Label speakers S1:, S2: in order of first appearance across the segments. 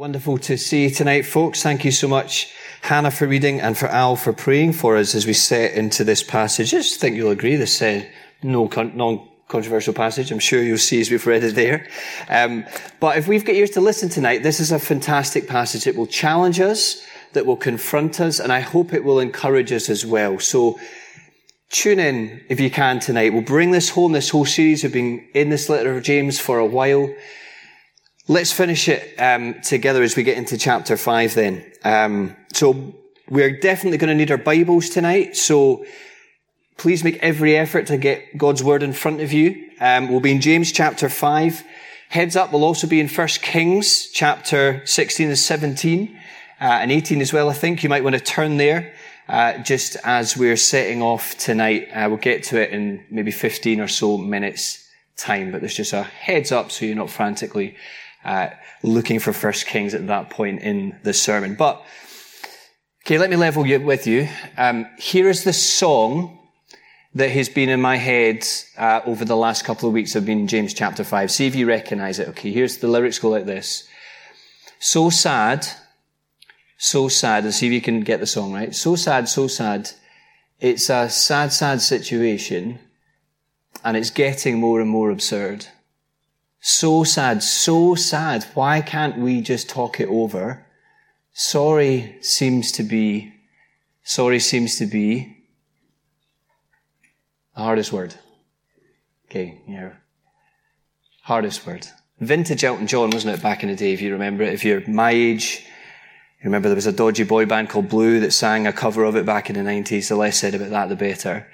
S1: Wonderful to see you tonight, folks. Thank you so much, Hannah, for reading and for Al for praying for us as we set into this passage. I just think you'll agree this uh, no con- non-controversial passage. I'm sure you'll see as we've read it there. Um, but if we've got ears to listen tonight, this is a fantastic passage. It will challenge us, that will confront us, and I hope it will encourage us as well. So tune in if you can tonight. We'll bring this home, this whole series. We've been in this letter of James for a while. Let's finish it um, together as we get into chapter 5 then. Um, so we're definitely going to need our Bibles tonight. So please make every effort to get God's Word in front of you. Um, we'll be in James chapter 5. Heads up, we'll also be in 1 Kings chapter 16 and 17 uh, and 18 as well, I think. You might want to turn there. Uh, just as we're setting off tonight, uh, we'll get to it in maybe 15 or so minutes time, but there's just a heads up so you're not frantically uh, looking for First Kings at that point in the sermon. But okay, let me level you, with you. Um, here is the song that has been in my head uh, over the last couple of weeks. I've been in James chapter five. See if you recognise it. Okay, here's the lyrics go like this: So sad, so sad. And see if you can get the song right. So sad, so sad. It's a sad, sad situation, and it's getting more and more absurd. So sad, so sad. Why can't we just talk it over? Sorry seems to be, sorry seems to be the hardest word. Okay, yeah. Hardest word. Vintage Elton John, wasn't it, back in the day, if you remember it? If you're my age, you remember there was a dodgy boy band called Blue that sang a cover of it back in the 90s. The less said about that, the better.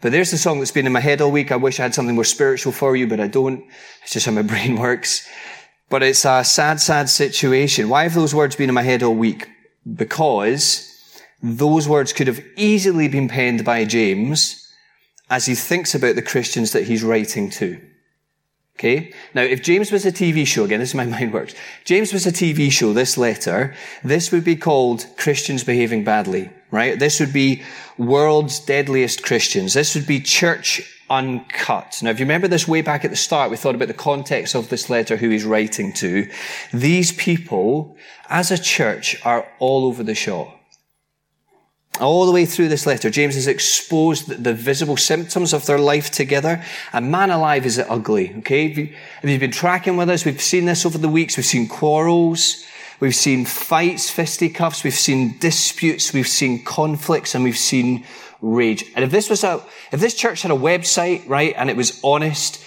S1: But there's the song that's been in my head all week. I wish I had something more spiritual for you, but I don't. It's just how my brain works. But it's a sad, sad situation. Why have those words been in my head all week? Because those words could have easily been penned by James as he thinks about the Christians that he's writing to. Okay? Now, if James was a TV show, again, this is my mind works. James was a TV show, this letter, this would be called Christians Behaving Badly, right? This would be World's Deadliest Christians. This would be Church Uncut. Now, if you remember this way back at the start, we thought about the context of this letter, who he's writing to. These people, as a church, are all over the shop. All the way through this letter, James has exposed the visible symptoms of their life together. And man alive, is it ugly? Okay? If, you, have been tracking with us, we've seen this over the weeks. We've seen quarrels. We've seen fights, fisticuffs. We've seen disputes. We've seen conflicts and we've seen rage. And if this was a, if this church had a website, right, and it was honest,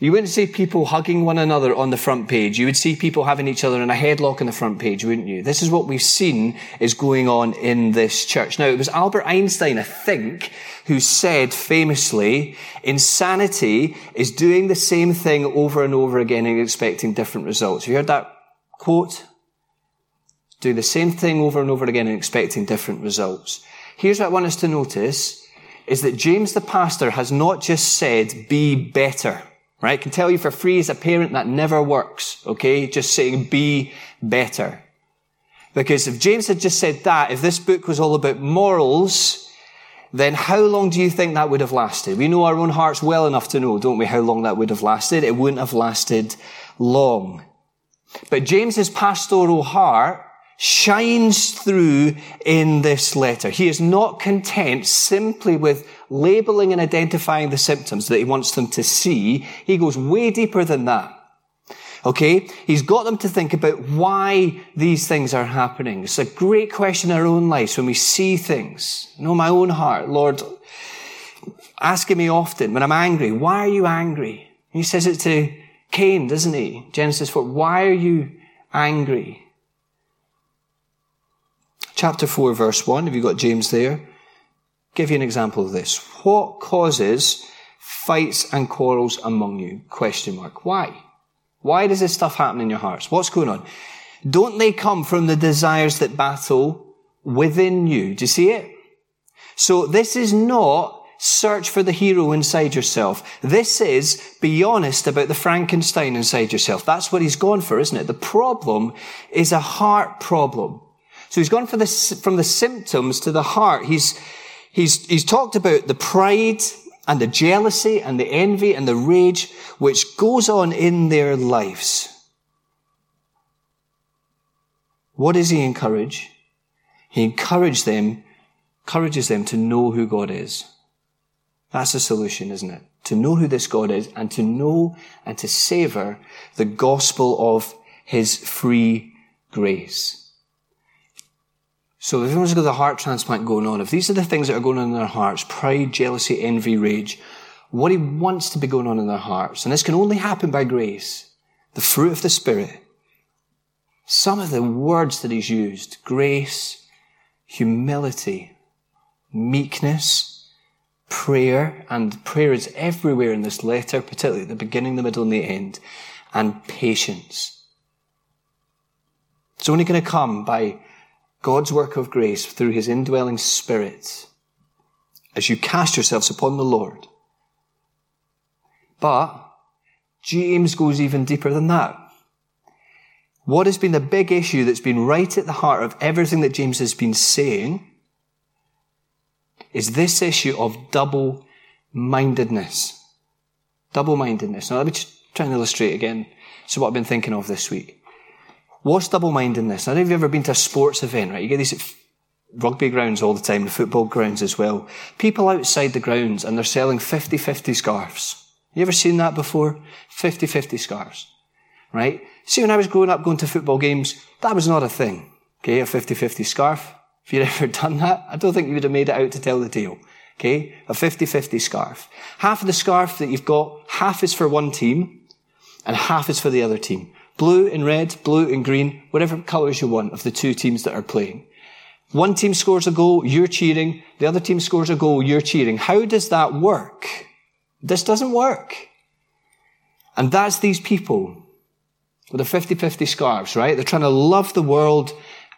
S1: you wouldn't see people hugging one another on the front page. You would see people having each other in a headlock on the front page, wouldn't you? This is what we've seen is going on in this church. Now, it was Albert Einstein, I think, who said famously, insanity is doing the same thing over and over again and expecting different results. Have you heard that quote? Doing the same thing over and over again and expecting different results. Here's what I want us to notice is that James the pastor has not just said, be better. Right? I can tell you for free as a parent that never works. Okay? Just saying be better. Because if James had just said that, if this book was all about morals, then how long do you think that would have lasted? We know our own hearts well enough to know, don't we, how long that would have lasted? It wouldn't have lasted long. But James's pastoral heart shines through in this letter. He is not content simply with labeling and identifying the symptoms that he wants them to see. He goes way deeper than that. Okay? He's got them to think about why these things are happening. It's a great question in our own lives when we see things. Know my own heart, Lord, asking me often when I'm angry, why are you angry? He says it to Cain, doesn't he? Genesis 4, why are you angry? Chapter 4, verse 1, have you got James there? give you an example of this. What causes fights and quarrels among you? Question mark. Why? Why does this stuff happen in your hearts? What's going on? Don't they come from the desires that battle within you? Do you see it? So this is not search for the hero inside yourself. This is be honest about the Frankenstein inside yourself. That's what he's gone for, isn't it? The problem is a heart problem. So he's gone for this, from the symptoms to the heart. He's, He's, he's talked about the pride and the jealousy and the envy and the rage which goes on in their lives. What does he encourage? He encourages them, encourages them to know who God is. That's the solution, isn't it? To know who this God is and to know and to savor the gospel of his free grace. So if anyone's got a heart transplant going on, if these are the things that are going on in their hearts, pride, jealousy, envy, rage, what he wants to be going on in their hearts, and this can only happen by grace, the fruit of the Spirit, some of the words that he's used, grace, humility, meekness, prayer, and prayer is everywhere in this letter, particularly at the beginning, the middle, and the end, and patience. It's only going to come by God's work of grace through his indwelling spirit as you cast yourselves upon the Lord. But James goes even deeper than that. What has been the big issue that's been right at the heart of everything that James has been saying is this issue of double mindedness. Double mindedness. Now, let me just try and illustrate again. So, what I've been thinking of this week. What's double mindedness? Now, if you've ever been to a sports event, right? You get these rugby grounds all the time, the football grounds as well. People outside the grounds and they're selling 50 50 scarves. You ever seen that before? 50 50 scarves, right? See, when I was growing up going to football games, that was not a thing. Okay, a 50 50 scarf. If you'd ever done that, I don't think you would have made it out to tell the tale. Okay, a 50 50 scarf. Half of the scarf that you've got, half is for one team, and half is for the other team. Blue and red, blue and green, whatever colours you want of the two teams that are playing. One team scores a goal, you're cheering. The other team scores a goal, you're cheering. How does that work? This doesn't work. And that's these people with the 50-50 scarves, right? They're trying to love the world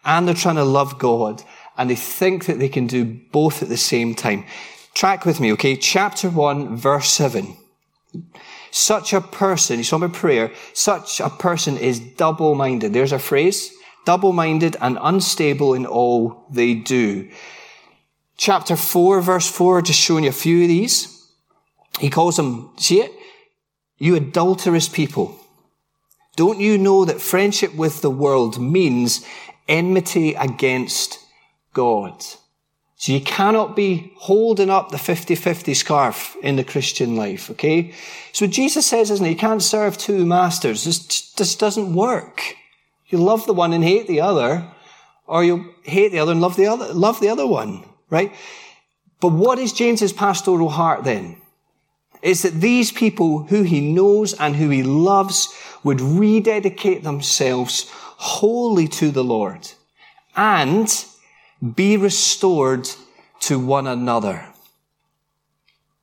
S1: and they're trying to love God. And they think that they can do both at the same time. Track with me, okay? Chapter 1, verse 7. Such a person, you saw my prayer, such a person is double-minded. There's a phrase, double-minded and unstable in all they do. Chapter 4, verse 4, just showing you a few of these. He calls them, see it? You adulterous people. Don't you know that friendship with the world means enmity against God? So you cannot be holding up the 50-50 scarf in the Christian life, okay? So Jesus says, isn't it? You can't serve two masters. This, this doesn't work. You love the one and hate the other, or you hate the other and love the other, love the other one, right? But what is James's pastoral heart then? It's that these people who he knows and who he loves would rededicate themselves wholly to the Lord and be restored to one another.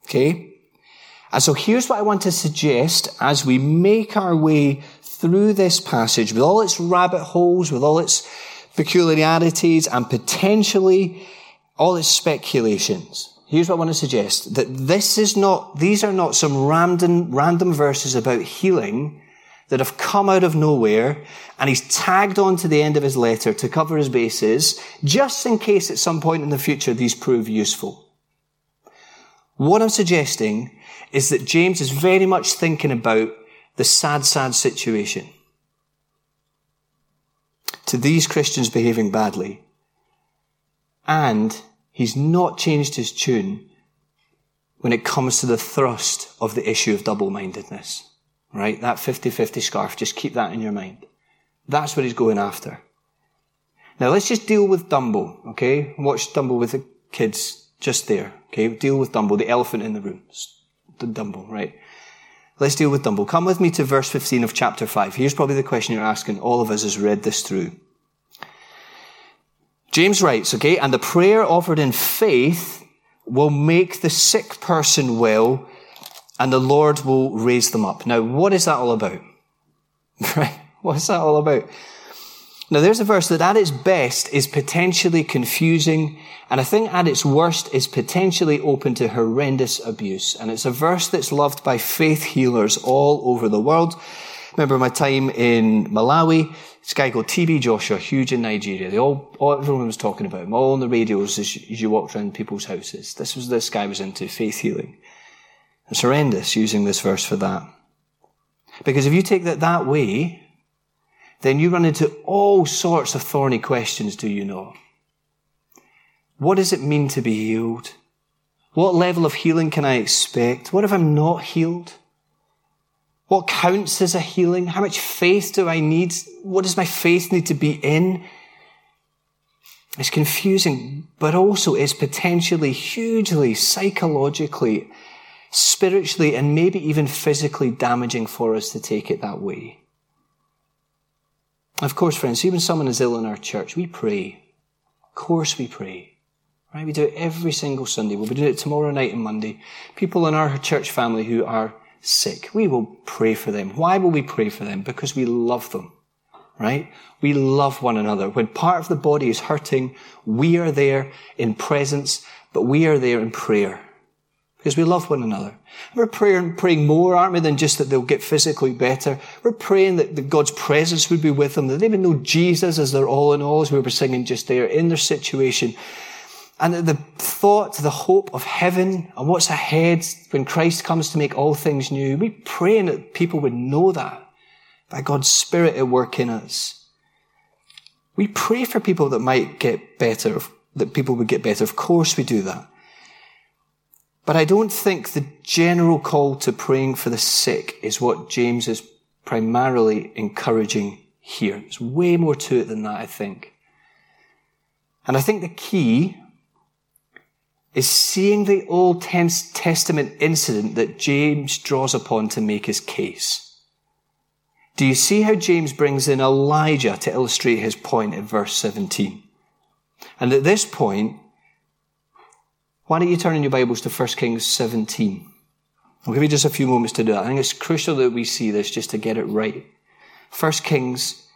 S1: Okay? And so here's what I want to suggest as we make our way through this passage with all its rabbit holes, with all its peculiarities and potentially all its speculations. Here's what I want to suggest that this is not, these are not some random, random verses about healing that have come out of nowhere and he's tagged on to the end of his letter to cover his bases just in case at some point in the future these prove useful. What I'm suggesting is that James is very much thinking about the sad, sad situation to these Christians behaving badly. And he's not changed his tune when it comes to the thrust of the issue of double-mindedness. Right? That 50-50 scarf, just keep that in your mind. That's what he's going after. Now let's just deal with Dumbo, okay? Watch Dumbo with the kids just there, okay? Deal with Dumbo, the elephant in the room. The Dumbo, right? Let's deal with Dumbo. Come with me to verse 15 of chapter 5. Here's probably the question you're asking all of us as read this through. James writes, okay, and the prayer offered in faith will make the sick person well and the Lord will raise them up. Now, what is that all about? Right? What is that all about? Now, there's a verse that at its best is potentially confusing, and I think at its worst is potentially open to horrendous abuse. And it's a verse that's loved by faith healers all over the world. Remember my time in Malawi? This guy called TB Joshua, huge in Nigeria. They all, all everyone was talking about him, all on the radios as you walked around people's houses. This was this guy was into faith healing. It's horrendous using this verse for that. Because if you take that that way, then you run into all sorts of thorny questions, do you know? What does it mean to be healed? What level of healing can I expect? What if I'm not healed? What counts as a healing? How much faith do I need? What does my faith need to be in? It's confusing, but also it's potentially hugely psychologically, spiritually, and maybe even physically damaging for us to take it that way. Of course, friends, even someone is ill in our church, we pray. Of course we pray. Right? We do it every single Sunday. We'll be doing it tomorrow night and Monday. People in our church family who are sick, we will pray for them. Why will we pray for them? Because we love them. Right? We love one another. When part of the body is hurting, we are there in presence, but we are there in prayer. Because we love one another. We're praying, praying more, aren't we, than just that they'll get physically better. We're praying that, that God's presence would be with them, that they would know Jesus as their all in all, as we were singing just there, in their situation. And the thought, the hope of heaven and what's ahead when Christ comes to make all things new, we pray that people would know that by God's Spirit at work in us. We pray for people that might get better, that people would get better. Of course we do that. But I don't think the general call to praying for the sick is what James is primarily encouraging here. There's way more to it than that, I think. And I think the key is seeing the Old Testament incident that James draws upon to make his case. Do you see how James brings in Elijah to illustrate his point in verse 17? And at this point, why don't you turn in your Bibles to 1 Kings 17? I'll give you just a few moments to do that. I think it's crucial that we see this just to get it right. 1 Kings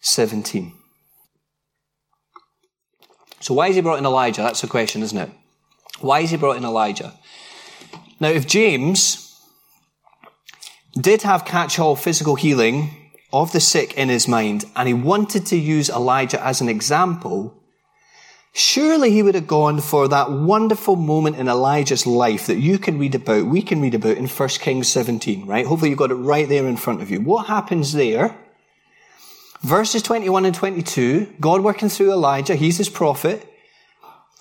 S1: 17. So why is he brought in Elijah? That's the question, isn't it? Why is he brought in Elijah? Now, if James did have catch-all physical healing of the sick in his mind, and he wanted to use Elijah as an example, surely he would have gone for that wonderful moment in Elijah's life that you can read about, we can read about in 1 Kings 17, right? Hopefully you've got it right there in front of you. What happens there? Verses 21 and 22, God working through Elijah, he's his prophet.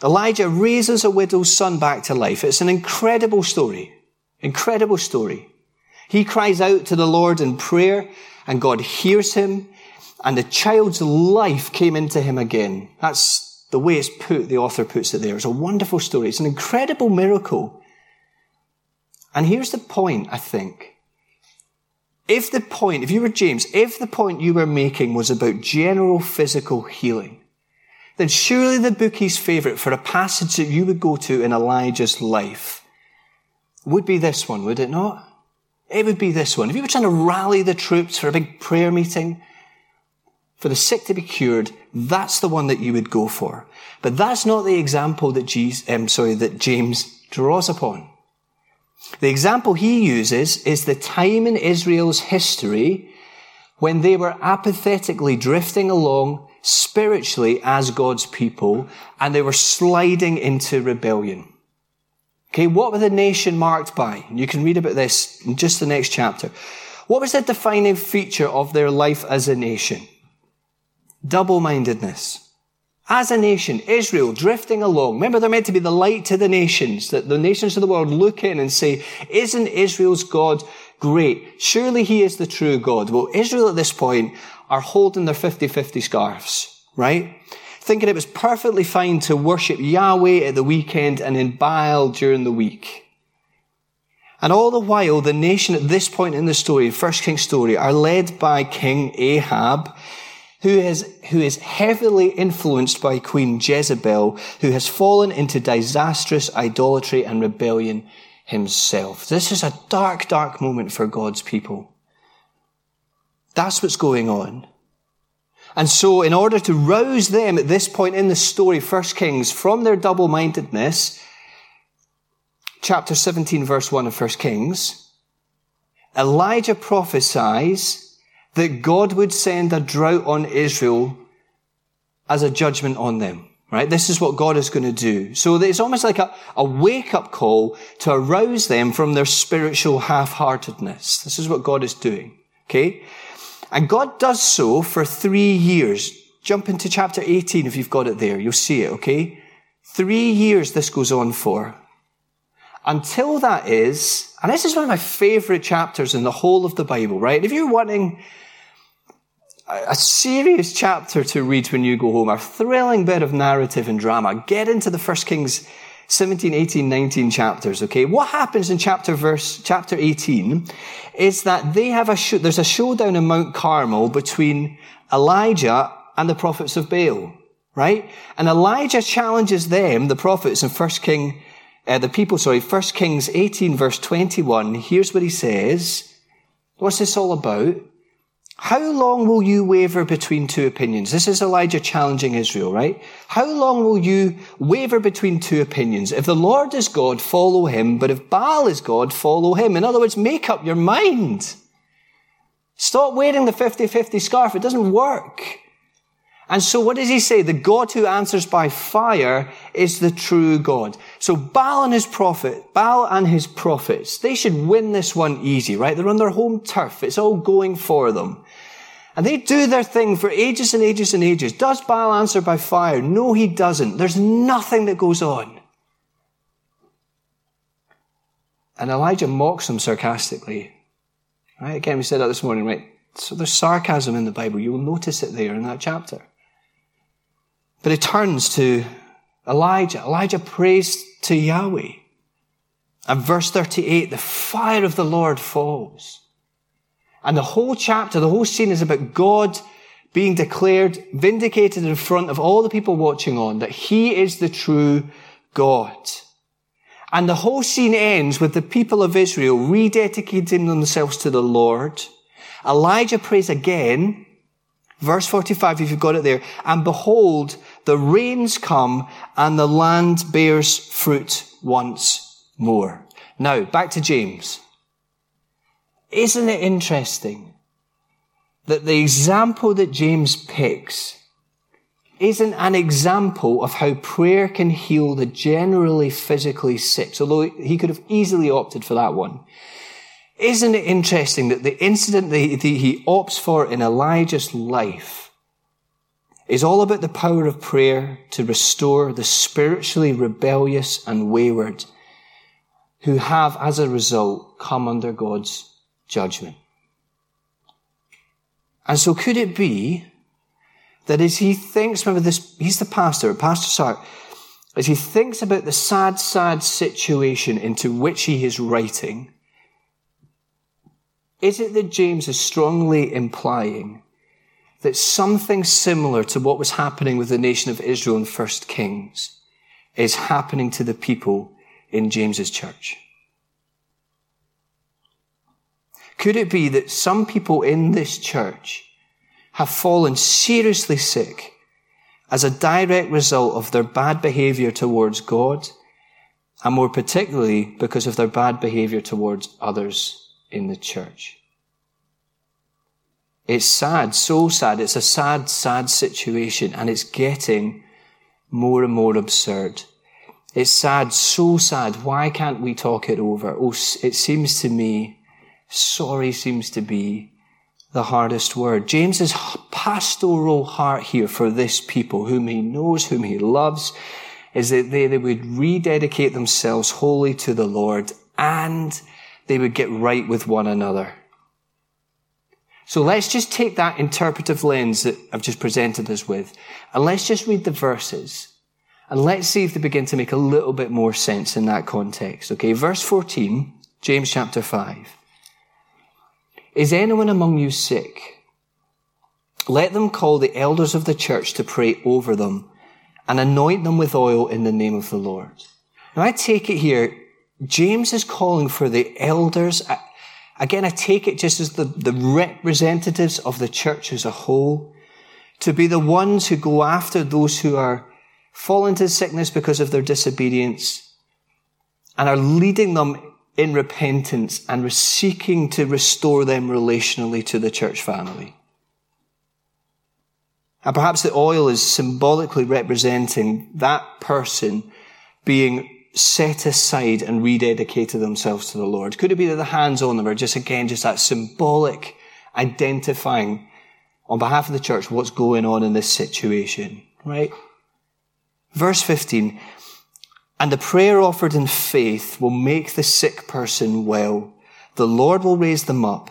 S1: Elijah raises a widow's son back to life. It's an incredible story. Incredible story. He cries out to the Lord in prayer and God hears him and the child's life came into him again. That's the way it's put, the author puts it there. It's a wonderful story. It's an incredible miracle. And here's the point, I think. If the point, if you were James, if the point you were making was about general physical healing, then surely the bookie's favourite for a passage that you would go to in Elijah's life would be this one, would it not? It would be this one. If you were trying to rally the troops for a big prayer meeting, for the sick to be cured, that's the one that you would go for. But that's not the example that Jesus, um, sorry, that James draws upon. The example he uses is the time in Israel's history when they were apathetically drifting along spiritually as God's people, and they were sliding into rebellion. Okay, what were the nation marked by? You can read about this in just the next chapter. What was the defining feature of their life as a nation? Double-mindedness. As a nation, Israel drifting along. Remember, they're meant to be the light to the nations, that the nations of the world look in and say, isn't Israel's God great? Surely he is the true God. Well, Israel at this point are holding their 50-50 scarves, right? Thinking it was perfectly fine to worship Yahweh at the weekend and in Baal during the week. And all the while, the nation at this point in the story, First King's story, are led by King Ahab, who is, who is heavily influenced by Queen Jezebel, who has fallen into disastrous idolatry and rebellion himself. This is a dark, dark moment for God's people. That's what's going on. And so in order to rouse them at this point in the story, First Kings, from their double-mindedness, chapter 17 verse 1 of First Kings, Elijah prophesies that God would send a drought on Israel as a judgment on them. Right? This is what God is going to do. So it's almost like a, a wake-up call to arouse them from their spiritual half-heartedness. This is what God is doing. Okay? And God does so for three years. Jump into chapter 18 if you've got it there. You'll see it, okay? Three years this goes on for. Until that is, and this is one of my favorite chapters in the whole of the Bible, right? If you're wanting a serious chapter to read when you go home, a thrilling bit of narrative and drama, get into the First Kings 17, 18, 19 chapters, okay? What happens in chapter verse, chapter 18 is that they have a, show, there's a showdown in Mount Carmel between Elijah and the prophets of Baal, right? And Elijah challenges them, the prophets in First King, uh, the people, sorry, First Kings 18 verse 21. Here's what he says. What's this all about? How long will you waver between two opinions? This is Elijah challenging Israel, right? How long will you waver between two opinions? If the Lord is God, follow him, but if Baal is God, follow him. In other words, make up your mind. Stop wearing the 50-50 scarf. It doesn't work. And so what does he say? The God who answers by fire is the true God. So Baal and his prophet, Baal and his prophets, they should win this one easy, right? They're on their home turf. It's all going for them. And they do their thing for ages and ages and ages. Does Baal answer by fire? No, he doesn't. There's nothing that goes on. And Elijah mocks them sarcastically. Right? Again, we said that this morning, right? So there's sarcasm in the Bible. You'll notice it there in that chapter. But he turns to Elijah. Elijah prays to Yahweh. And verse 38, the fire of the Lord falls. And the whole chapter, the whole scene is about God being declared, vindicated in front of all the people watching on, that he is the true God. And the whole scene ends with the people of Israel rededicating themselves to the Lord. Elijah prays again, verse 45, if you've got it there, and behold, the rains come and the land bears fruit once more. Now, back to James. Isn't it interesting that the example that James picks isn't an example of how prayer can heal the generally physically sick, although he could have easily opted for that one. Isn't it interesting that the incident that he opts for in Elijah's life is all about the power of prayer to restore the spiritually rebellious and wayward who have, as a result, come under God's judgment. And so could it be that as he thinks, remember this, he's the pastor, Pastor Sark, as he thinks about the sad, sad situation into which he is writing, is it that James is strongly implying that something similar to what was happening with the nation of Israel in First Kings is happening to the people in James's church. Could it be that some people in this church have fallen seriously sick as a direct result of their bad behavior towards God and more particularly because of their bad behavior towards others in the church? It's sad, so sad. It's a sad, sad situation and it's getting more and more absurd. It's sad, so sad. Why can't we talk it over? Oh, it seems to me, sorry seems to be the hardest word. James's pastoral heart here for this people, whom he knows, whom he loves, is that they, they would rededicate themselves wholly to the Lord and they would get right with one another. So let's just take that interpretive lens that I've just presented us with, and let's just read the verses. And let's see if they begin to make a little bit more sense in that context. Okay, verse 14, James chapter 5. Is anyone among you sick? Let them call the elders of the church to pray over them and anoint them with oil in the name of the Lord. Now I take it here, James is calling for the elders Again, I take it just as the, the representatives of the church as a whole to be the ones who go after those who are fall into sickness because of their disobedience and are leading them in repentance and seeking to restore them relationally to the church family. And perhaps the oil is symbolically representing that person being set aside and rededicated themselves to the Lord? Could it be that the hands on them are just again just that symbolic identifying on behalf of the church what's going on in this situation, right? Verse 15, and the prayer offered in faith will make the sick person well. The Lord will raise them up.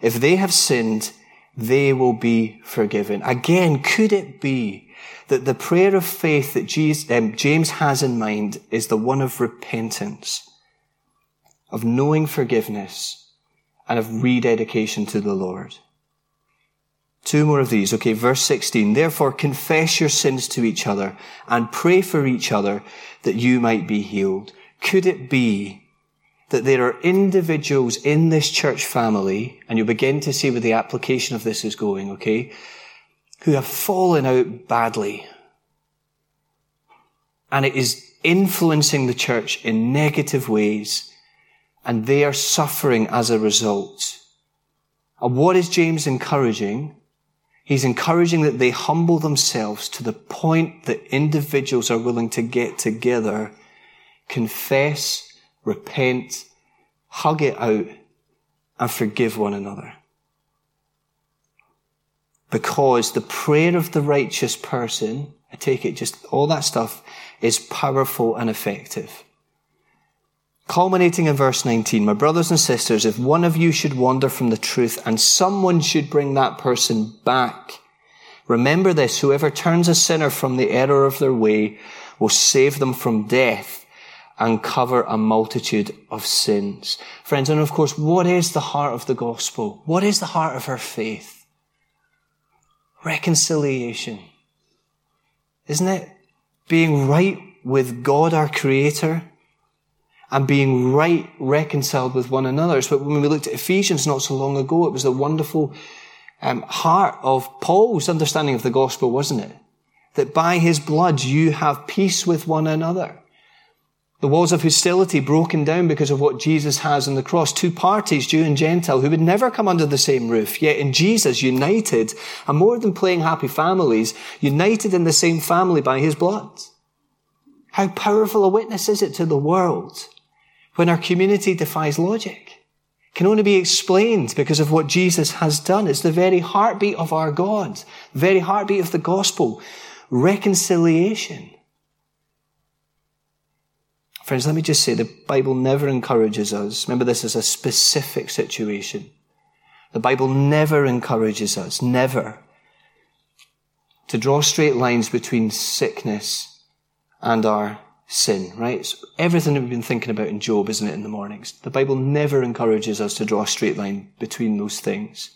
S1: If they have sinned, they will be forgiven. Again, could it be that the prayer of faith that um, James has in mind is the one of repentance, of knowing forgiveness, and of rededication to the Lord? Two more of these. Okay, verse 16. Therefore confess your sins to each other and pray for each other that you might be healed. Could it be that there are individuals in this church family, and you'll begin to see where the application of this is going, okay, who have fallen out badly. And it is influencing the church in negative ways, and they are suffering as a result. And what is James encouraging? He's encouraging that they humble themselves to the point that individuals are willing to get together, confess, repent, hug it out, and forgive one another. Because the prayer of the righteous person, I take it just all that stuff, is powerful and effective. Culminating in verse 19, my brothers and sisters, if one of you should wander from the truth and someone should bring that person back, remember this, whoever turns a sinner from the error of their way will save them from death and cover a multitude of sins. Friends, and of course, what is the heart of the gospel? What is the heart of our faith? Reconciliation. Isn't it? Being right with God, our creator, and being right reconciled with one another. So when we looked at Ephesians not so long ago, it was the wonderful um, heart of Paul's understanding of the gospel, wasn't it? That by his blood you have peace with one another. The walls of hostility broken down because of what Jesus has on the cross. Two parties, Jew and Gentile, who would never come under the same roof, yet in Jesus united, and more than playing happy families, united in the same family by his blood. How powerful a witness is it to the world when our community defies logic can only be explained because of what Jesus has done. It's the very heartbeat of our God, the very heartbeat of the gospel, reconciliation. Friends, let me just say the Bible never encourages us. Remember, this is a specific situation. The Bible never encourages us, never, to draw straight lines between sickness and our sin, right? So everything that we've been thinking about in Job, isn't it, in the mornings? The Bible never encourages us to draw a straight line between those things.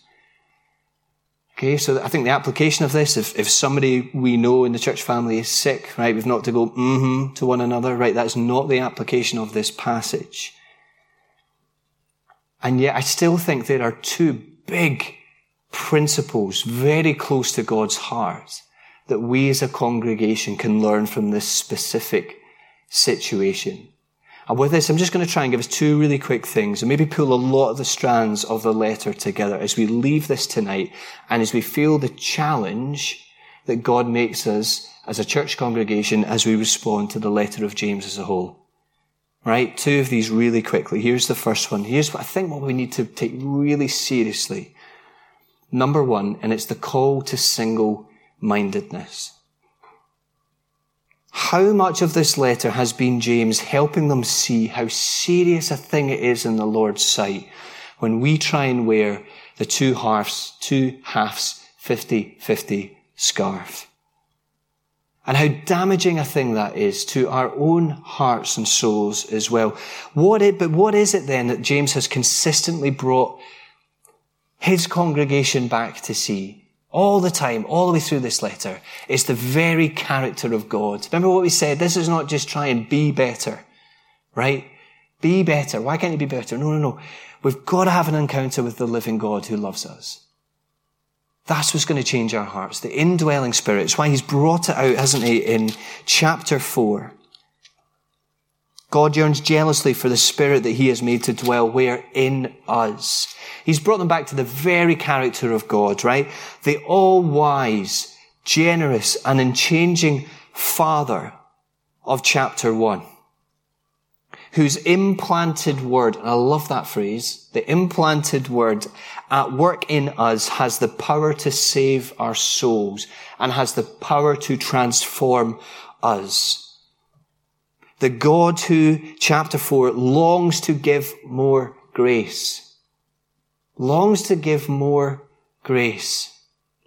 S1: Okay, so I think the application of this, if, if somebody we know in the church family is sick, right, we've not to go mm-hmm to one another, right? That's not the application of this passage. And yet I still think there are two big principles very close to God's heart that we as a congregation can learn from this specific situation. And with this, I'm just going to try and give us two really quick things and maybe pull a lot of the strands of the letter together as we leave this tonight and as we feel the challenge that God makes us as a church congregation as we respond to the letter of James as a whole. Right? Two of these really quickly. Here's the first one. Here's what I think what we need to take really seriously. Number one, and it's the call to single mindedness. How much of this letter has been James helping them see how serious a thing it is in the Lord's sight when we try and wear the two halves, two halves, 50-50 scarf? And how damaging a thing that is to our own hearts and souls as well. What it, but what is it then that James has consistently brought his congregation back to see? All the time, all the way through this letter, is the very character of God. Remember what we said? This is not just try and be better, right? Be better. Why can't you be better? No, no, no. We've got to have an encounter with the living God who loves us. That's what's going to change our hearts. The indwelling spirit. It's why he's brought it out, hasn't he, in chapter four. God yearns jealously for the spirit that he has made to dwell where? In us. He's brought them back to the very character of God, right? The all-wise, generous, and unchanging Father of chapter one, whose implanted word, and I love that phrase, the implanted word at work in us has the power to save our souls and has the power to transform us. The God who, chapter four, longs to give more grace. Longs to give more grace.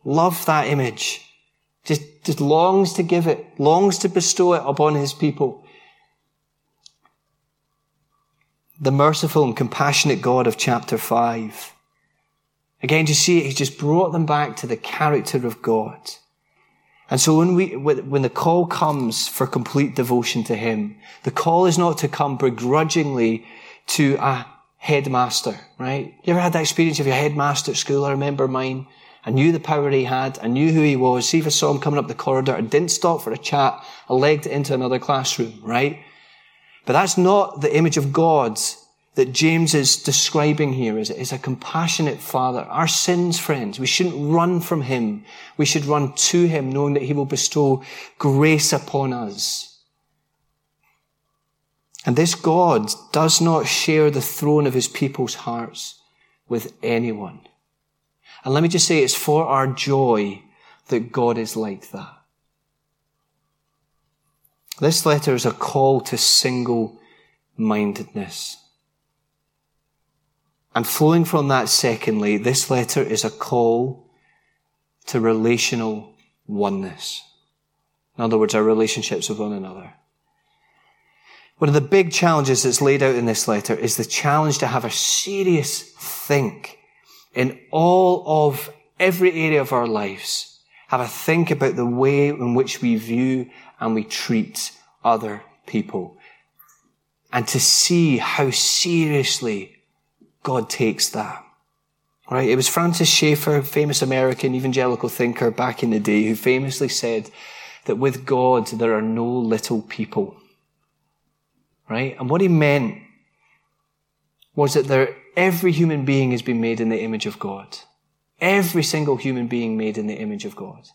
S1: Love that image. Just, just longs to give it, longs to bestow it upon his people. The merciful and compassionate God of chapter five. Again, you see he's just brought them back to the character of God. And so when we, when the call comes for complete devotion to him, the call is not to come begrudgingly to a headmaster, right? You ever had that experience of your headmaster at school? I remember mine. I knew the power he had. I knew who he was. See if I saw him coming up the corridor. I didn't stop for a chat. I legged it into another classroom, right? But that's not the image of God that James is describing here is, is a compassionate father. Our sins, friends, we shouldn't run from him. We should run to him knowing that he will bestow grace upon us. And this God does not share the throne of his people's hearts with anyone. And let me just say it's for our joy that God is like that. This letter is a call to single mindedness. And flowing from that, secondly, this letter is a call to relational oneness. In other words, our relationships with one another. One of the big challenges that's laid out in this letter is the challenge to have a serious think in all of every area of our lives. Have a think about the way in which we view and we treat other people. And to see how seriously God takes that. Right? It was Francis Schaeffer, famous American evangelical thinker back in the day, who famously said that with God there are no little people. Right? And what he meant was that there, every human being has been made in the image of God. Every single human being made in the image of God.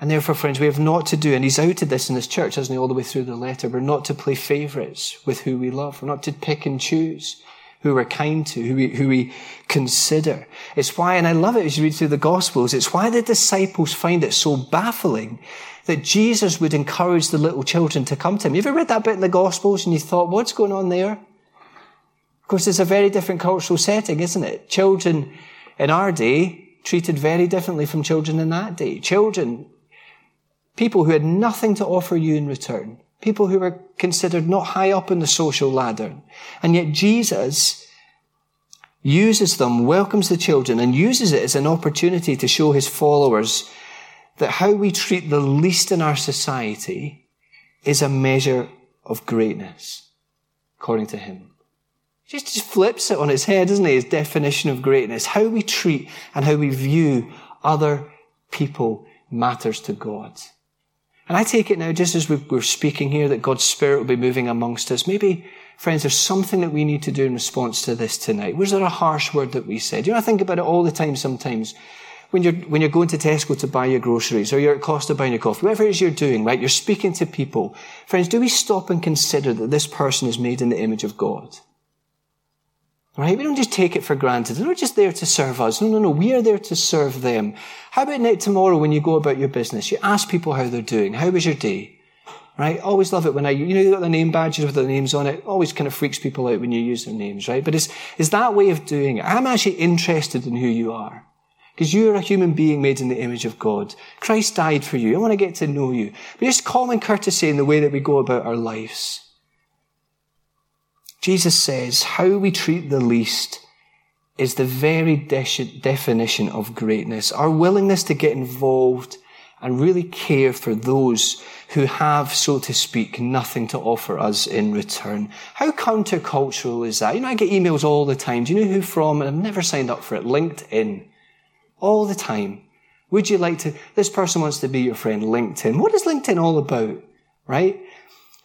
S1: And therefore, friends, we have not to do, and he's outed this in this church, hasn't he, all the way through the letter. We're not to play favourites with who we love. We're not to pick and choose who we're kind to, who we, who we consider. It's why, and I love it as you read through the Gospels, it's why the disciples find it so baffling that Jesus would encourage the little children to come to him. You ever read that bit in the Gospels and you thought, what's going on there? Of course, it's a very different cultural setting, isn't it? Children in our day treated very differently from children in that day. Children, people who had nothing to offer you in return, people who were considered not high up in the social ladder. And yet Jesus uses them, welcomes the children, and uses it as an opportunity to show his followers that how we treat the least in our society is a measure of greatness, according to him. Just, just flips it on its head, doesn't he? His definition of greatness. How we treat and how we view other people matters to God. And I take it now, just as we're speaking here, that God's Spirit will be moving amongst us. Maybe, friends, there's something that we need to do in response to this tonight. Was there a harsh word that we said? You know, I think about it all the time sometimes. When you're, when you're going to Tesco to buy your groceries or you're at Costa buying your coffee, whatever it is you're doing, right? You're speaking to people. Friends, do we stop and consider that this person is made in the image of God? Right? We don't just take it for granted. They're not just there to serve us. No, no, no. We are there to serve them. How about night tomorrow when you go about your business? You ask people how they're doing. How was your day? Right? Always love it when I, you know, you got the name badges with the names on it. Always kind of freaks people out when you use their names, right? But it's, it's that way of doing it. I'm actually interested in who you are. Because you are a human being made in the image of God. Christ died for you. I want to get to know you. But just common courtesy in the way that we go about our lives. Jesus says how we treat the least is the very de- definition of greatness. Our willingness to get involved and really care for those who have, so to speak, nothing to offer us in return. How countercultural is that? You know, I get emails all the time. Do you know who from? I've never signed up for it. LinkedIn. All the time. Would you like to, this person wants to be your friend, LinkedIn. What is LinkedIn all about? Right?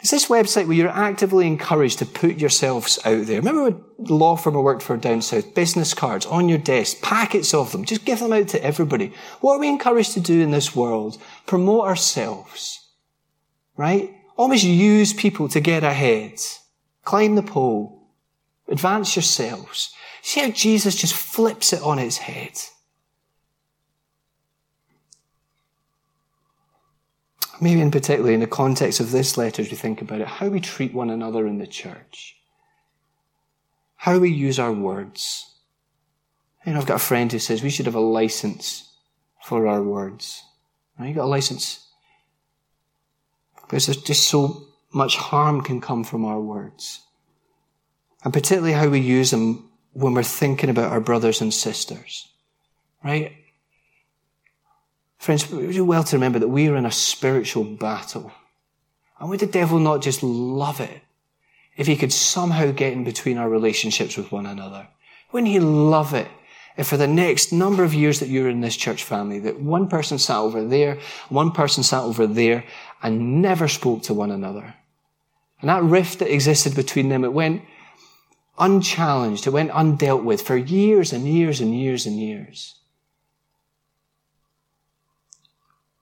S1: It's this website where you're actively encouraged to put yourselves out there. Remember the law firm I worked for down south? Business cards on your desk, packets of them. Just give them out to everybody. What are we encouraged to do in this world? Promote ourselves. Right? Almost use people to get ahead. Climb the pole. Advance yourselves. See how Jesus just flips it on its head. Maybe in particular in the context of this letter, as we think about it, how we treat one another in the church. How we use our words. You know, I've got a friend who says we should have a license for our words. Now, you got a license because there's just so much harm can come from our words. And particularly how we use them when we're thinking about our brothers and sisters. Right? Friends, we do well to remember that we are in a spiritual battle. And would the devil not just love it if he could somehow get in between our relationships with one another? Wouldn't he love it if for the next number of years that you're in this church family, that one person sat over there, one person sat over there, and never spoke to one another? And that rift that existed between them, it went unchallenged, it went undealt with for years and years and years and years.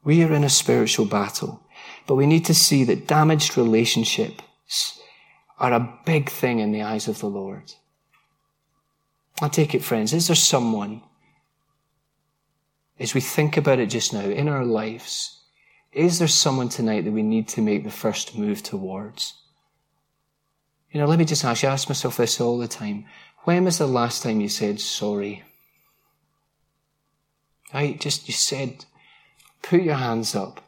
S1: We are in a spiritual battle, but we need to see that damaged relationships are a big thing in the eyes of the Lord. I take it, friends, is there someone, as we think about it just now, in our lives, is there someone tonight that we need to make the first move towards? You know, let me just ask you, I ask myself this all the time. When was the last time you said sorry? Right? Just, you said, Put your hands up.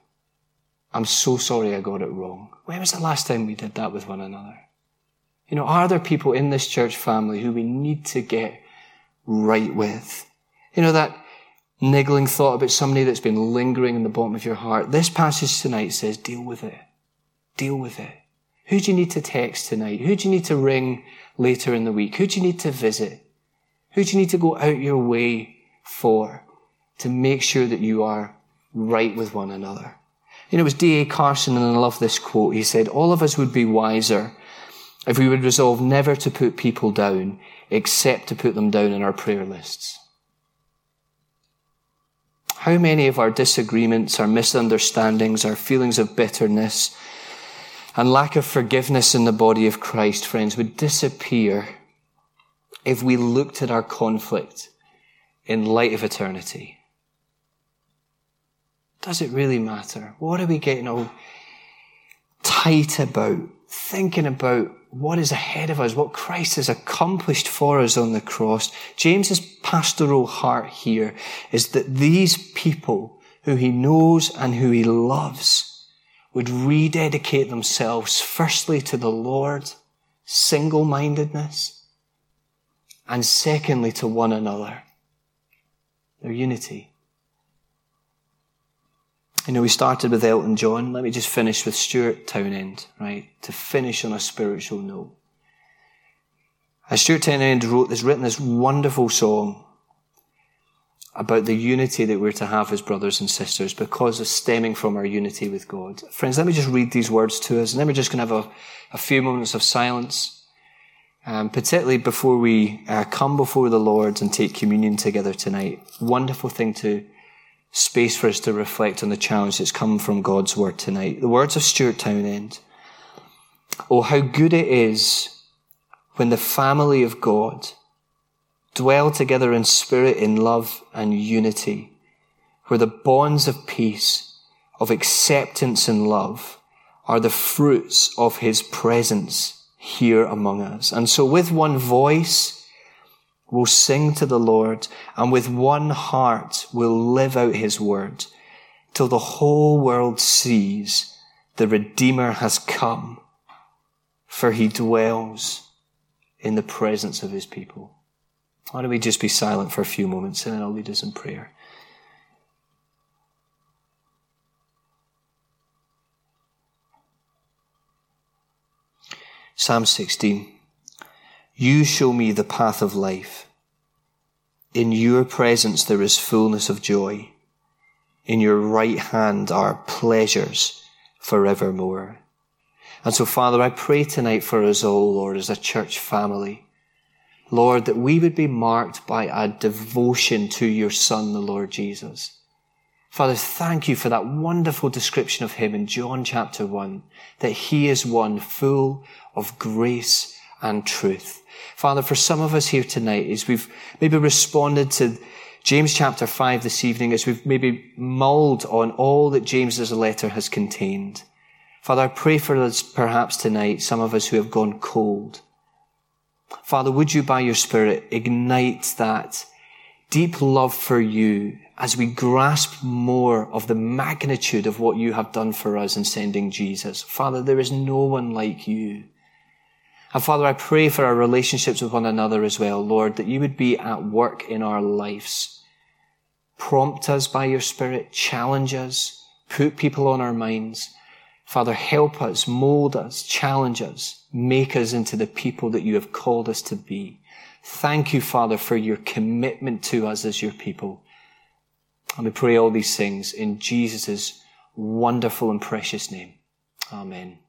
S1: I'm so sorry I got it wrong. When was the last time we did that with one another? You know, are there people in this church family who we need to get right with? You know, that niggling thought about somebody that's been lingering in the bottom of your heart. This passage tonight says, deal with it. Deal with it. Who do you need to text tonight? Who do you need to ring later in the week? Who do you need to visit? Who do you need to go out your way for to make sure that you are right with one another. You know, it was D.A. Carson, and I love this quote. He said, All of us would be wiser if we would resolve never to put people down, except to put them down in our prayer lists. How many of our disagreements, our misunderstandings, our feelings of bitterness, and lack of forgiveness in the body of Christ, friends, would disappear if we looked at our conflict in light of eternity? Does it really matter? What are we getting all tight about? Thinking about what is ahead of us, what Christ has accomplished for us on the cross. James's pastoral heart here is that these people who he knows and who he loves would rededicate themselves firstly to the Lord, single-mindedness, and secondly to one another, their unity. You know, we started with Elton John. Let me just finish with Stuart Townend, right? To finish on a spiritual note. As Stuart Townend wrote this, written this wonderful song about the unity that we're to have as brothers and sisters because of stemming from our unity with God. Friends, let me just read these words to us, and then we're just going to have a, a few moments of silence, um, particularly before we uh, come before the Lord and take communion together tonight. Wonderful thing to space for us to reflect on the challenge that's come from God's word tonight. The words of Stuart Townend. Oh, how good it is when the family of God dwell together in spirit, in love and unity, where the bonds of peace, of acceptance and love are the fruits of his presence here among us. And so with one voice, will sing to the Lord and with one heart will live out his word till the whole world sees the Redeemer has come, for he dwells in the presence of his people. Why don't we just be silent for a few moments and then I'll lead us in prayer. Psalm 16. You show me the path of life. In your presence there is fullness of joy. In your right hand are pleasures forevermore. And so, Father, I pray tonight for us all, Lord, as a church family. Lord, that we would be marked by a devotion to your Son, the Lord Jesus. Father, thank you for that wonderful description of him in John chapter one, that he is one full of grace and truth. Father, for some of us here tonight, as we've maybe responded to James chapter five this evening, as we've maybe mulled on all that James's letter has contained. Father, I pray for us perhaps tonight, some of us who have gone cold. Father, would you by your Spirit ignite that deep love for you as we grasp more of the magnitude of what you have done for us in sending Jesus. Father, there is no one like you. And Father, I pray for our relationships with one another as well, Lord, that you would be at work in our lives. Prompt us by your Spirit, challenge us, put people on our minds. Father, help us, mold us, challenge us, make us into the people that you have called us to be. Thank you, Father, for your commitment to us as your people. And we pray all these things in Jesus' wonderful and precious name. Amen.